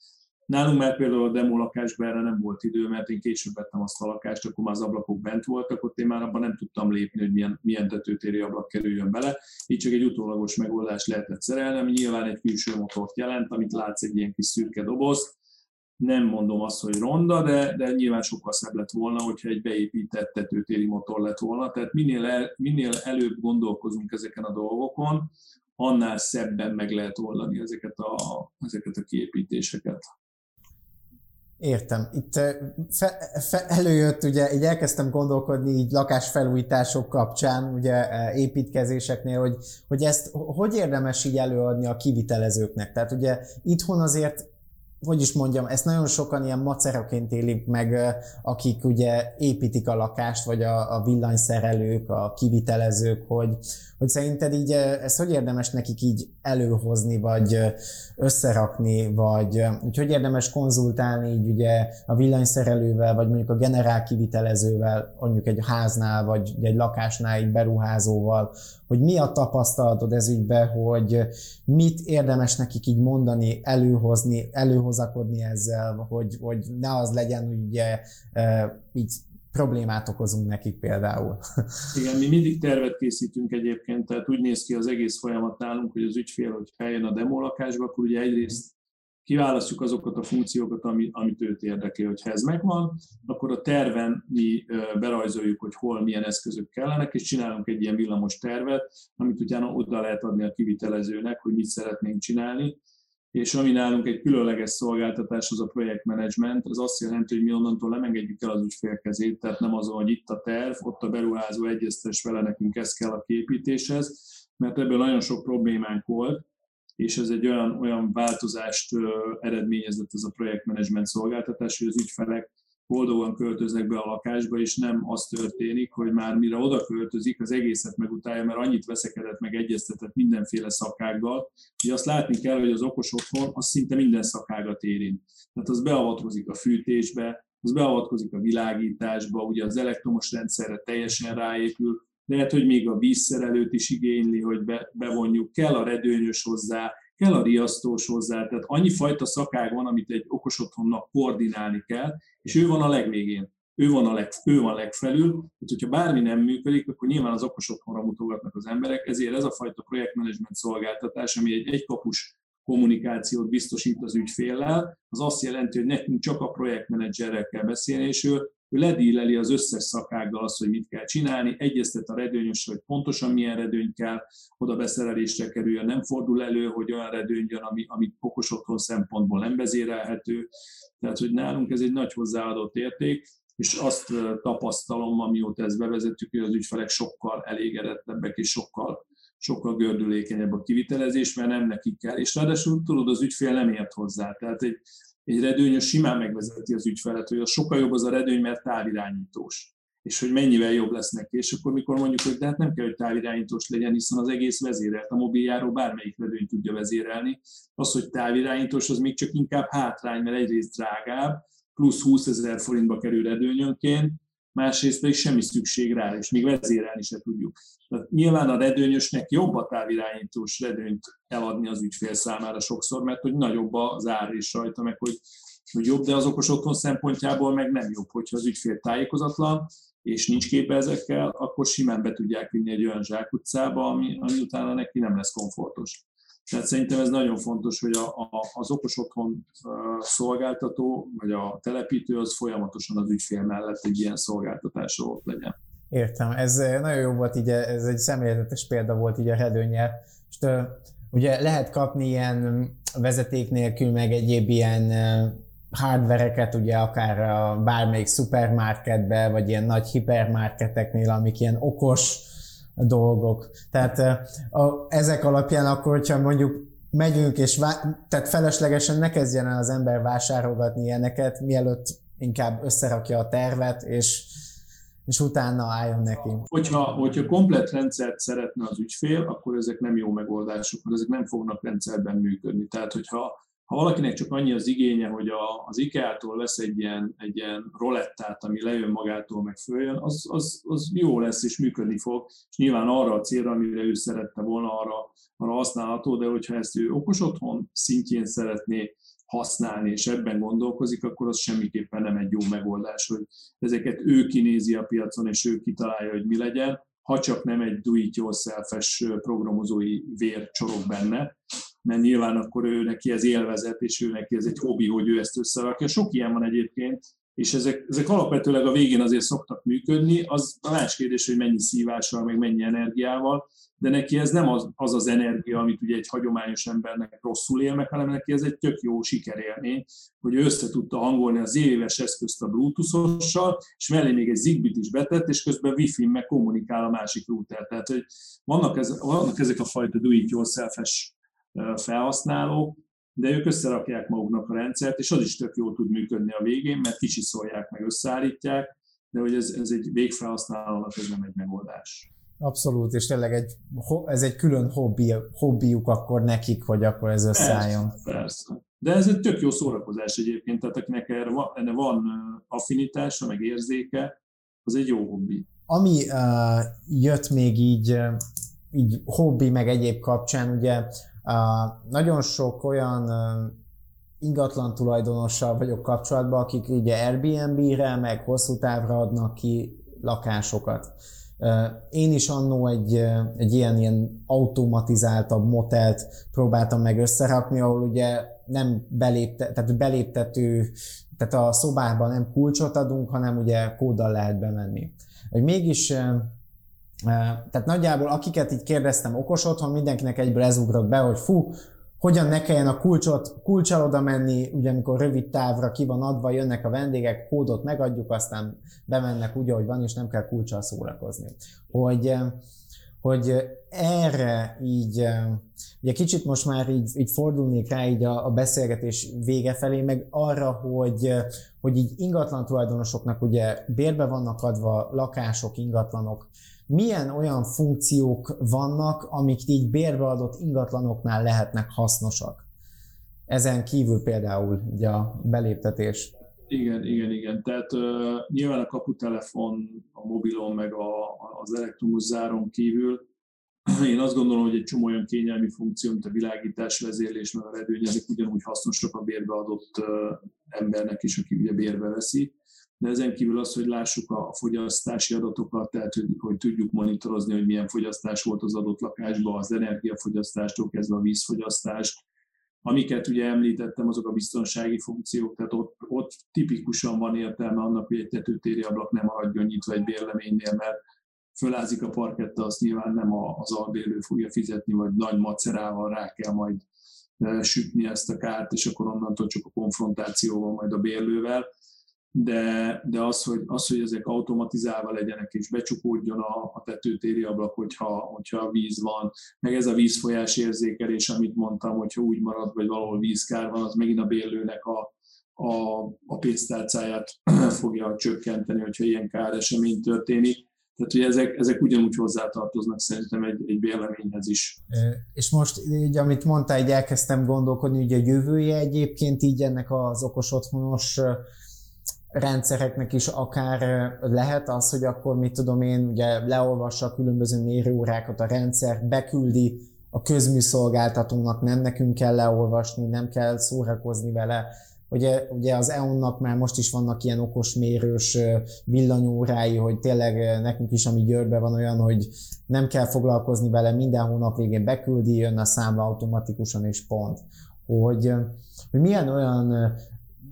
Nálunk már például a demo lakásban erre nem volt idő, mert én később vettem azt a lakást, akkor már az ablakok bent voltak, ott én már abban nem tudtam lépni, hogy milyen, milyen tetőtéri ablak kerüljön bele. Így csak egy utólagos megoldást lehetett szerelni, ami nyilván egy külső motort jelent, amit látsz egy ilyen kis szürke doboz. Nem mondom azt, hogy ronda, de, de nyilván sokkal szebb lett volna, hogyha egy beépített tetőtéri motor lett volna. Tehát minél, el, minél előbb gondolkozunk ezeken a dolgokon, annál szebben meg lehet oldani ezeket a, ezeket a kiépítéseket. Értem. Itt fe, fe, előjött, ugye így elkezdtem gondolkodni így lakásfelújítások kapcsán, ugye építkezéseknél, hogy, hogy ezt hogy érdemes így előadni a kivitelezőknek. Tehát ugye itthon azért hogy is mondjam, ezt nagyon sokan ilyen maceraként élik meg, akik ugye építik a lakást, vagy a, a villanyszerelők, a kivitelezők, hogy, hogy szerinted így ezt hogy érdemes nekik így előhozni, vagy összerakni, vagy hogy érdemes konzultálni így ugye a villanyszerelővel, vagy mondjuk a generál kivitelezővel, mondjuk egy háznál, vagy egy lakásnál egy beruházóval, hogy mi a tapasztalatod ez ügybe, hogy mit érdemes nekik így mondani, előhozni, előhozakodni ezzel, hogy, hogy ne az legyen, hogy ugye így problémát okozunk nekik például. Igen, mi mindig tervet készítünk egyébként, tehát úgy néz ki az egész folyamat nálunk, hogy az ügyfél, hogy feljön a demo lakásba, akkor ugye egyrészt kiválasztjuk azokat a funkciókat, ami, amit őt érdekli. Hogyha ez megvan, akkor a terven mi berajzoljuk, hogy hol milyen eszközök kellenek, és csinálunk egy ilyen villamos tervet, amit utána oda lehet adni a kivitelezőnek, hogy mit szeretnénk csinálni. És ami nálunk egy különleges szolgáltatás, az a projektmenedzsment, az azt jelenti, hogy mi onnantól nem engedjük el az ügyfél kezét, tehát nem az, hogy itt a terv, ott a beruházó egyeztes vele, nekünk ez kell a képítéshez, mert ebből nagyon sok problémánk volt, és ez egy olyan, olyan változást eredményezett ez a projektmenedzsment szolgáltatás, hogy az ügyfelek boldogan költöznek be a lakásba, és nem az történik, hogy már mire oda költözik, az egészet megutálja, mert annyit veszekedett, meg egyeztetett mindenféle szakággal, hogy azt látni kell, hogy az okos otthon az szinte minden szakágat érint. Tehát az beavatkozik a fűtésbe, az beavatkozik a világításba, ugye az elektromos rendszerre teljesen ráépül, lehet, hogy még a vízszerelőt is igényli, hogy be, bevonjuk, kell a redőnyös hozzá, kell a riasztós hozzá, tehát annyi fajta szakág van, amit egy okos otthonnak koordinálni kell, és ő van a legvégén. Ő van, a leg, ő van legfelül, tehát hogyha bármi nem működik, akkor nyilván az okos otthonra mutogatnak az emberek, ezért ez a fajta projektmenedzsment szolgáltatás, ami egy egykapus kommunikációt biztosít az ügyféllel, az azt jelenti, hogy nekünk csak a projektmenedzserrel kell beszélni, és ő ő ledíleli az összes szakággal azt, hogy mit kell csinálni, egyeztet a redőnyös, hogy pontosan milyen redőny kell oda beszerelésre kerüljön, nem fordul elő, hogy olyan redőny jön, ami, ami okos otthon szempontból nem vezérelhető. Tehát, hogy nálunk ez egy nagy hozzáadott érték, és azt tapasztalom, amióta ezt bevezettük, hogy az ügyfelek sokkal elégedettebbek és sokkal sokkal gördülékenyebb a kivitelezés, mert nem nekik kell. És ráadásul tudod, az ügyfél nem ért hozzá. Tehát egy, egy redőnyös simán megvezeti az ügyfelet, hogy az sokkal jobb az a redőny, mert távirányítós és hogy mennyivel jobb lesz neki. És akkor mikor mondjuk, hogy de hát nem kell, hogy távirányítós legyen, hiszen az egész vezérelt. A mobiljáró bármelyik redőny tudja vezérelni. Az, hogy távirányítós, az még csak inkább hátrány, mert egyrészt drágább, plusz 20 ezer forintba kerül redőnyönként, másrészt pedig semmi szükség rá, és még vezérelni se tudjuk. Tehát nyilván a redőnyösnek jobb a távirányítós redőnyt eladni az ügyfél számára sokszor, mert hogy nagyobb az ár is rajta, meg hogy, hogy jobb, de az okos otthon szempontjából meg nem jobb, hogyha az ügyfél tájékozatlan, és nincs képe ezekkel, akkor simán be tudják vinni egy olyan zsákutcába, ami, ami utána neki nem lesz komfortos. Tehát szerintem ez nagyon fontos, hogy a, a, az okos otthon szolgáltató, vagy a telepítő az folyamatosan az ügyfél mellett egy ilyen szolgáltatásra ott legyen. Értem, ez nagyon jó volt, így, ez egy szemléletes példa volt így a redőnye. És ugye lehet kapni ilyen vezeték nélkül, meg egyéb ilyen hardvereket, ugye akár a bármelyik szupermarketbe, vagy ilyen nagy hipermarketeknél, amik ilyen okos dolgok. Tehát a, ezek alapján akkor, hogyha mondjuk megyünk, és vá- tehát feleslegesen ne kezdjen el az ember vásárolgatni ilyeneket, mielőtt inkább összerakja a tervet, és és utána álljon neki. Hogyha, hogyha komplet rendszert szeretne az ügyfél, akkor ezek nem jó megoldások, mert ezek nem fognak rendszerben működni. Tehát, hogyha ha valakinek csak annyi az igénye, hogy a, az IKEA-tól vesz egy ilyen, egy ilyen rolettát, ami lejön magától, meg följön, az, az, az jó lesz és működni fog, és nyilván arra a célra, amire ő szerette volna, arra, arra használható, de hogyha ezt ő okos otthon szintjén szeretné használni, és ebben gondolkozik, akkor az semmiképpen nem egy jó megoldás, hogy ezeket ő kinézi a piacon, és ő kitalálja, hogy mi legyen, ha csak nem egy do-it-yourself-es programozói vér csorog benne, mert nyilván akkor ő neki ez élvezet, és ő neki ez egy hobbi, hogy ő ezt összerakja. Sok ilyen van egyébként, és ezek, ezek alapvetőleg a végén azért szoktak működni, az a más kérdés, hogy mennyi szívással, meg mennyi energiával, de neki ez nem az az, az energia, amit ugye egy hagyományos embernek rosszul él meg, hanem neki ez egy tök jó sikerélmény, hogy ő össze tudta hangolni az éves eszközt a Bluetooth-ossal, és mellé még egy Zigbit is betett, és közben Wi-Fi meg kommunikál a másik router. Tehát, hogy vannak, ez, vannak ezek a fajta do-it-yourself-es felhasználók, de ők összerakják maguknak a rendszert, és az is tök jól tud működni a végén, mert kicsiszolják, meg összeállítják, de hogy ez, ez egy végfelhasználónak ez nem egy megoldás. Abszolút, és tényleg egy, ez egy külön hobbi, hobbiuk akkor nekik, hogy akkor ez összeálljon. Persze, persze. De ez egy tök jó szórakozás egyébként, tehát akinek erre van, erre van affinitása, meg érzéke, az egy jó hobbi. Ami uh, jött még így, így hobbi, meg egyéb kapcsán, ugye nagyon sok olyan ingatlan tulajdonossal vagyok kapcsolatban, akik ugye Airbnb-re, meg hosszú távra adnak ki lakásokat. Én is annó egy, egy ilyen, ilyen automatizáltabb motelt próbáltam meg összerakni, ahol ugye nem belépte, tehát beléptető, tehát a szobában nem kulcsot adunk, hanem ugye kóddal lehet bemenni. Hogy mégis tehát nagyjából akiket így kérdeztem okos otthon, mindenkinek egyből ez ugrott be, hogy fú, hogyan ne kelljen a kulcsot, kulcsal oda menni, ugye amikor rövid távra ki van adva, jönnek a vendégek, kódot megadjuk, aztán bemennek úgy, ahogy van, és nem kell kulcsal szórakozni. Hogy, hogy erre így, ugye kicsit most már így, így fordulnék rá így a, a beszélgetés vége felé, meg arra, hogy, hogy így ingatlan tulajdonosoknak ugye bérbe vannak adva lakások, ingatlanok, milyen olyan funkciók vannak, amik így bérbeadott ingatlanoknál lehetnek hasznosak? Ezen kívül például ugye a beléptetés. Igen, igen, igen. Tehát uh, nyilván a kaputelefon, a mobilon, meg a, az elektromos záron kívül én azt gondolom, hogy egy csomó olyan kényelmi funkció, mint a világítás, vezérlés, meg a redőny, ezek ugyanúgy hasznosak a bérbeadott embernek is, aki ugye bérbe veszi de ezen kívül az, hogy lássuk a fogyasztási adatokat, tehát hogy, hogy tudjuk monitorozni, hogy milyen fogyasztás volt az adott lakásban, az energiafogyasztástól kezdve a vízfogyasztást, Amiket ugye említettem, azok a biztonsági funkciók, tehát ott, ott tipikusan van értelme annak, hogy egy tetőtéri ablak nem maradjon nyitva egy bérleménynél, mert fölázik a parketta, azt nyilván nem az albérlő fogja fizetni, vagy nagy macerával rá kell majd e, sütni ezt a kárt, és akkor onnantól csak a konfrontáció van majd a bérlővel de, de az, hogy, az, hogy ezek automatizálva legyenek és becsukódjon a, a tetőtéri ablak, hogyha, hogyha víz van, meg ez a vízfolyás érzékelés, amit mondtam, hogyha úgy marad, vagy valahol vízkár van, az megint a bérlőnek a, a, a pénztárcáját fogja csökkenteni, hogyha ilyen káresemény történik. Tehát, hogy ezek, ezek ugyanúgy hozzátartoznak szerintem egy, egy véleményhez is. És most így, amit mondtál, így elkezdtem gondolkodni, hogy a jövője egyébként így ennek az okos otthonos rendszereknek is akár lehet az, hogy akkor mit tudom én, ugye leolvassa a különböző mérőórákat a rendszer, beküldi a közműszolgáltatónak, nem nekünk kell leolvasni, nem kell szórakozni vele. Ugye, ugye az EON-nak már most is vannak ilyen okos mérős villanyórái, hogy tényleg nekünk is, ami Győrben van olyan, hogy nem kell foglalkozni vele, minden hónap végén beküldi, jön a számla automatikusan és pont. Hogy, hogy milyen olyan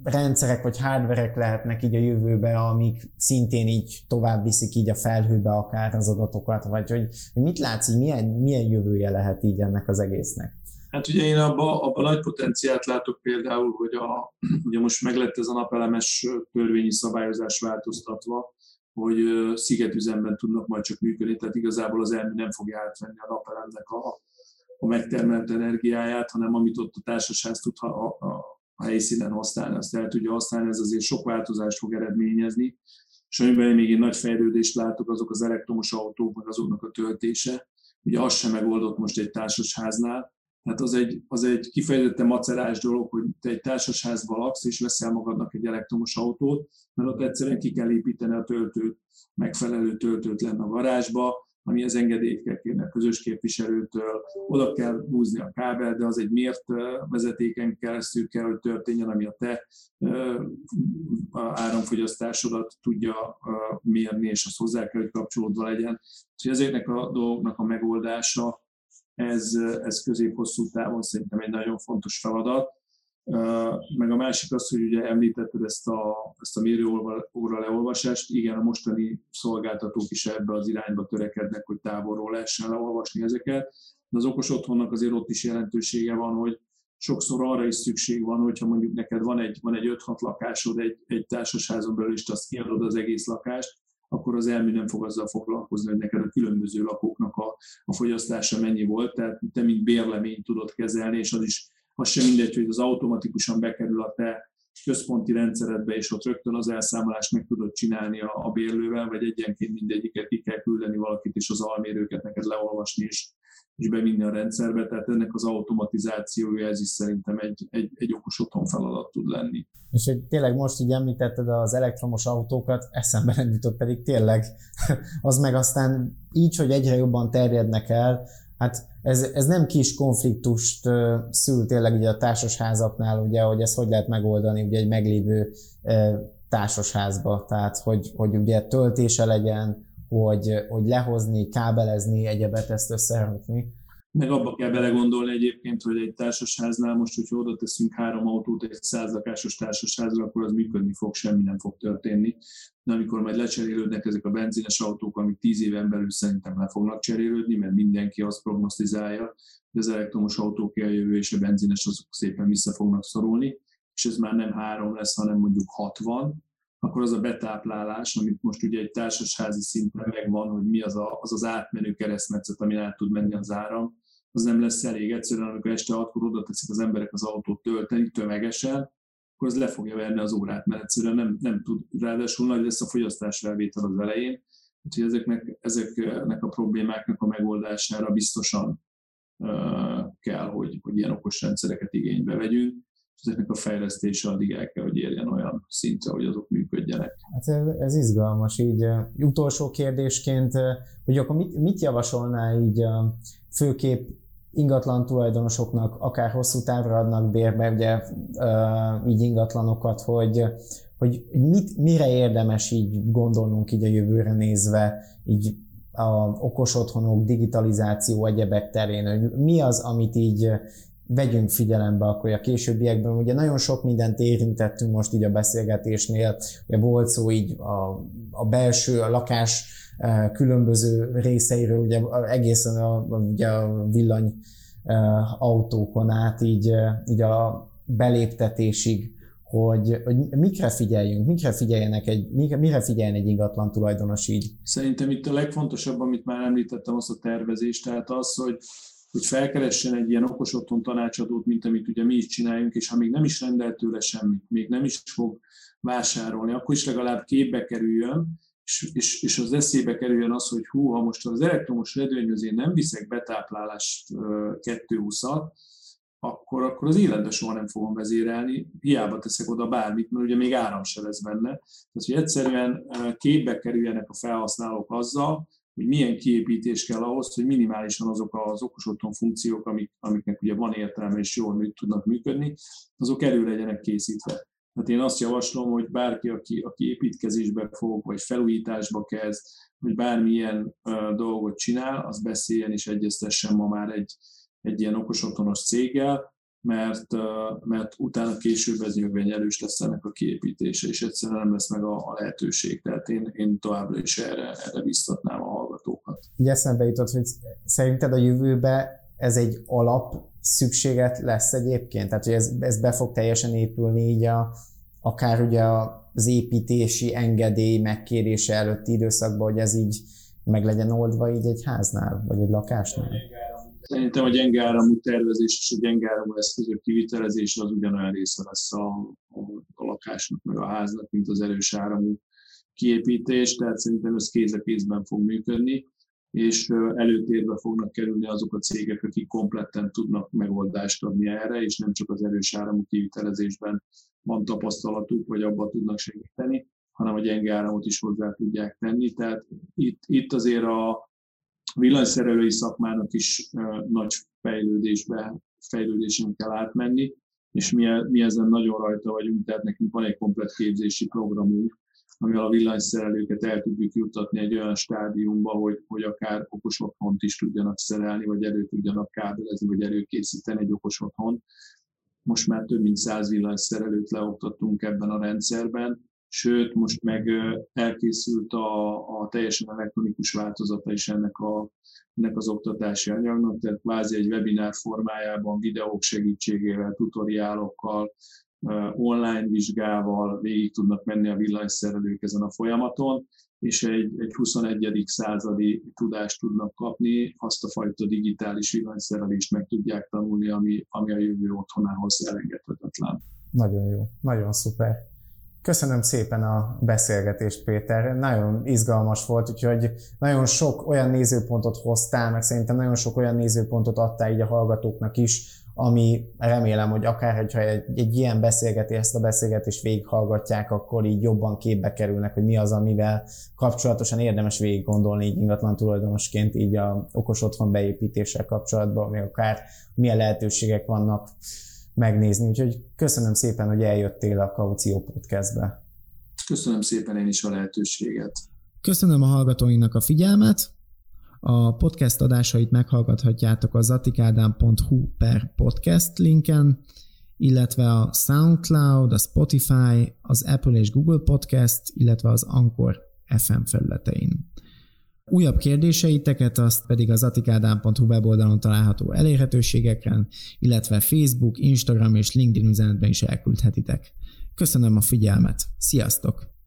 rendszerek vagy hardverek lehetnek így a jövőbe, amik szintén így tovább viszik így a felhőbe akár az adatokat, vagy hogy, mit látsz, hogy milyen, milyen jövője lehet így ennek az egésznek? Hát ugye én abban abba nagy potenciált látok például, hogy a, ugye most meglett ez a napelemes törvényi szabályozás változtatva, hogy szigetüzemben tudnak majd csak működni, tehát igazából az elmű nem fogja átvenni a napelemnek a, a megtermelt energiáját, hanem amit ott a társasház tud a, a, a helyszínen használni, azt el tudja használni, ez azért sok változást fog eredményezni. És amiben még én nagy fejlődést látok, azok az elektromos autók, meg azoknak a töltése. Ugye az sem megoldott most egy társasháznál, tehát az egy, az egy kifejezetten macerás dolog, hogy te egy társasházban laksz, és veszel magadnak egy elektromos autót, mert ott egyszerűen ki kell építeni a töltőt, megfelelő töltőt lenne a garázsba, ami az engedélyt kell kérni a közös képviselőtől, oda kell húzni a kábel, de az egy mért vezetéken keresztül kell, hogy történjen, ami a te áramfogyasztásodat tudja mérni, és az hozzá kell, hogy kapcsolódva legyen. Úgyhogy ezeknek a dolgoknak a megoldása, ez, ez közép-hosszú távon szerintem egy nagyon fontos feladat meg a másik az, hogy ugye említetted ezt a, ezt a mérőóra leolvasást, igen, a mostani szolgáltatók is ebbe az irányba törekednek, hogy távolról lehessen leolvasni ezeket, de az okos otthonnak azért ott is jelentősége van, hogy sokszor arra is szükség van, hogyha mondjuk neked van egy, van egy 5-6 lakásod egy, egy társasházon belül, és azt kiadod az egész lakást, akkor az elmű nem fog azzal foglalkozni, hogy neked a különböző lakóknak a, a fogyasztása mennyi volt, tehát te mint bérleményt tudod kezelni, és az is az sem mindegy, hogy az automatikusan bekerül a te központi rendszeredbe, és ott rögtön az elszámolást meg tudod csinálni a, a bérlővel, vagy egyenként mindegyiket ki kell küldeni valakit, és az almérőket neked leolvasni, és, és bevinni a rendszerbe. Tehát ennek az automatizációja, ez is szerintem egy, egy, egy okos otthon feladat tud lenni. És hogy tényleg most így említetted az elektromos autókat, eszembe nem jutott pedig tényleg, az meg aztán így, hogy egyre jobban terjednek el, Hát ez, ez nem kis konfliktust szül tényleg ugye a társasházaknál, ugye, hogy ezt hogy lehet megoldani ugye egy meglévő társasházba, tehát hogy, hogy ugye töltése legyen, hogy, hogy lehozni, kábelezni, egyebet ezt összerakni. Meg abba kell belegondolni egyébként, hogy egy társasháznál most, hogyha oda teszünk három autót egy százlakásos társasházra, akkor az működni fog, semmi nem fog történni. De amikor majd lecserélődnek ezek a benzines autók, amik tíz éven belül szerintem le fognak cserélődni, mert mindenki azt prognosztizálja, hogy az elektromos autók eljövő és a benzines azok szépen vissza fognak szorulni, és ez már nem három lesz, hanem mondjuk 60, akkor az a betáplálás, amit most ugye egy társasházi szinten megvan, hogy mi az a, az, az átmenő keresztmetszet, amin át tud menni az áram, az nem lesz elég. Egyszerűen, amikor este hatkor oda teszik az emberek az autót tölteni tömegesen, akkor az le fogja verni az órát, mert egyszerűen nem, nem tud, ráadásul nagy lesz a fogyasztás elvétel az elején, úgyhogy ezeknek, ezeknek a problémáknak a megoldására biztosan uh, kell, hogy, hogy ilyen okos rendszereket igénybe vegyünk, és ezeknek a fejlesztése addig el kell, hogy érjen olyan szintre, hogy azok működjenek. Hát ez, ez izgalmas, így utolsó kérdésként, hogy akkor mit, mit javasolná így főképp ingatlan tulajdonosoknak akár hosszú távra adnak bérbe, ugye így ingatlanokat, hogy, hogy mit, mire érdemes így gondolnunk így a jövőre nézve, így a okos otthonok, digitalizáció, egyebek terén, hogy mi az, amit így vegyünk figyelembe akkor a későbbiekben. Ugye nagyon sok mindent érintettünk most így a beszélgetésnél, ugye volt szó így a, a belső, a lakás különböző részeiről, ugye egészen a, ugye a villany autókon át, így, így a beléptetésig, hogy, hogy mikre figyeljünk, mikre figyeljenek egy, mikre, mire figyeljen egy ingatlan tulajdonos így? Szerintem itt a legfontosabb, amit már említettem, az a tervezés, tehát az, hogy hogy felkeressen egy ilyen okos otthon tanácsadót, mint amit ugye mi is csináljunk, és ha még nem is rendelt tőle semmit, még nem is fog vásárolni, akkor is legalább képbe kerüljön, és, és, és az eszébe kerüljön az, hogy hú, ha most az elektromos redőnyhöz én nem viszek betáplálást 220-at, akkor, akkor az életben soha nem fogom vezérelni, hiába teszek oda bármit, mert ugye még áram se lesz benne. Tehát, hogy egyszerűen képbe kerüljenek a felhasználók azzal, hogy milyen kiépítés kell ahhoz, hogy minimálisan azok az okos otthon funkciók, amik, amiknek ugye van értelme és jól tudnak működni, azok elő legyenek készítve. Hát én azt javaslom, hogy bárki, aki, aki építkezésbe fog, vagy felújításba kezd, vagy bármilyen uh, dolgot csinál, az beszéljen és egyeztessen ma már egy, egy ilyen okos otthonos céggel, mert, uh, mert utána később ez nyilván erős lesz ennek a kiépítése, és egyszerűen nem lesz meg a, a lehetőség. Tehát én, én továbbra is erre, erre biztatnám a. Így eszembe jutott, hogy szerinted a jövőben ez egy alap szükséget lesz egyébként? Tehát, hogy ez, ez be fog teljesen épülni így a, akár ugye az építési engedély megkérése előtti időszakban, hogy ez így meg legyen oldva így egy háznál, vagy egy lakásnál? Szerintem a gyenge áramú tervezés és a gyenge áramú eszközök kivitelezése az ugyanolyan része lesz a, a, a lakásnak, meg a háznak, mint az erős áramú kiépítés, tehát szerintem ez kéz a kézben fog működni és előtérbe fognak kerülni azok a cégek, akik kompletten tudnak megoldást adni erre, és nem csak az erős áramú kivitelezésben van tapasztalatuk, vagy abban tudnak segíteni, hanem a gyenge áramot is hozzá tudják tenni. Tehát itt, itt azért a villanyszerelői szakmának is nagy fejlődésbe, fejlődésen kell átmenni, és mi, mi ezen nagyon rajta vagyunk, tehát nekünk van egy komplet képzési programunk, amivel a villanyszerelőket el tudjuk juttatni egy olyan stádiumba, hogy, hogy akár okos otthont is tudjanak szerelni, vagy elő tudjanak kábelezni, vagy előkészíteni egy okos otthon. Most már több mint száz villanyszerelőt leoktattunk ebben a rendszerben, sőt, most meg elkészült a, a teljesen elektronikus változata is ennek, a, ennek az oktatási anyagnak, tehát kvázi egy webinár formájában, videók segítségével, tutoriálokkal, online vizsgával végig tudnak menni a villanyszerelők ezen a folyamaton, és egy, egy 21. századi tudást tudnak kapni, azt a fajta digitális villanyszerelést meg tudják tanulni, ami, ami a jövő otthonához elengedhetetlen. Nagyon jó, nagyon szuper. Köszönöm szépen a beszélgetést, Péter. Nagyon izgalmas volt, úgyhogy nagyon sok olyan nézőpontot hoztál, meg szerintem nagyon sok olyan nézőpontot adtál így a hallgatóknak is, ami remélem, hogy akár, hogyha egy, egy ilyen beszélgetés, ezt a beszélgetést végighallgatják, akkor így jobban képbe kerülnek, hogy mi az, amivel kapcsolatosan érdemes végig gondolni így ingatlan tulajdonosként, így a okos otthon beépítéssel kapcsolatban, még akár milyen lehetőségek vannak megnézni. Úgyhogy köszönöm szépen, hogy eljöttél a Kaució Podcastbe. Köszönöm szépen én is a lehetőséget. Köszönöm a hallgatóinak a figyelmet, a podcast adásait meghallgathatjátok a zatikádám.hu per podcast linken, illetve a SoundCloud, a Spotify, az Apple és Google Podcast, illetve az Anchor FM felületein. Újabb kérdéseiteket azt pedig az atikádám.hu weboldalon található elérhetőségeken, illetve Facebook, Instagram és LinkedIn üzenetben is elküldhetitek. Köszönöm a figyelmet, sziasztok!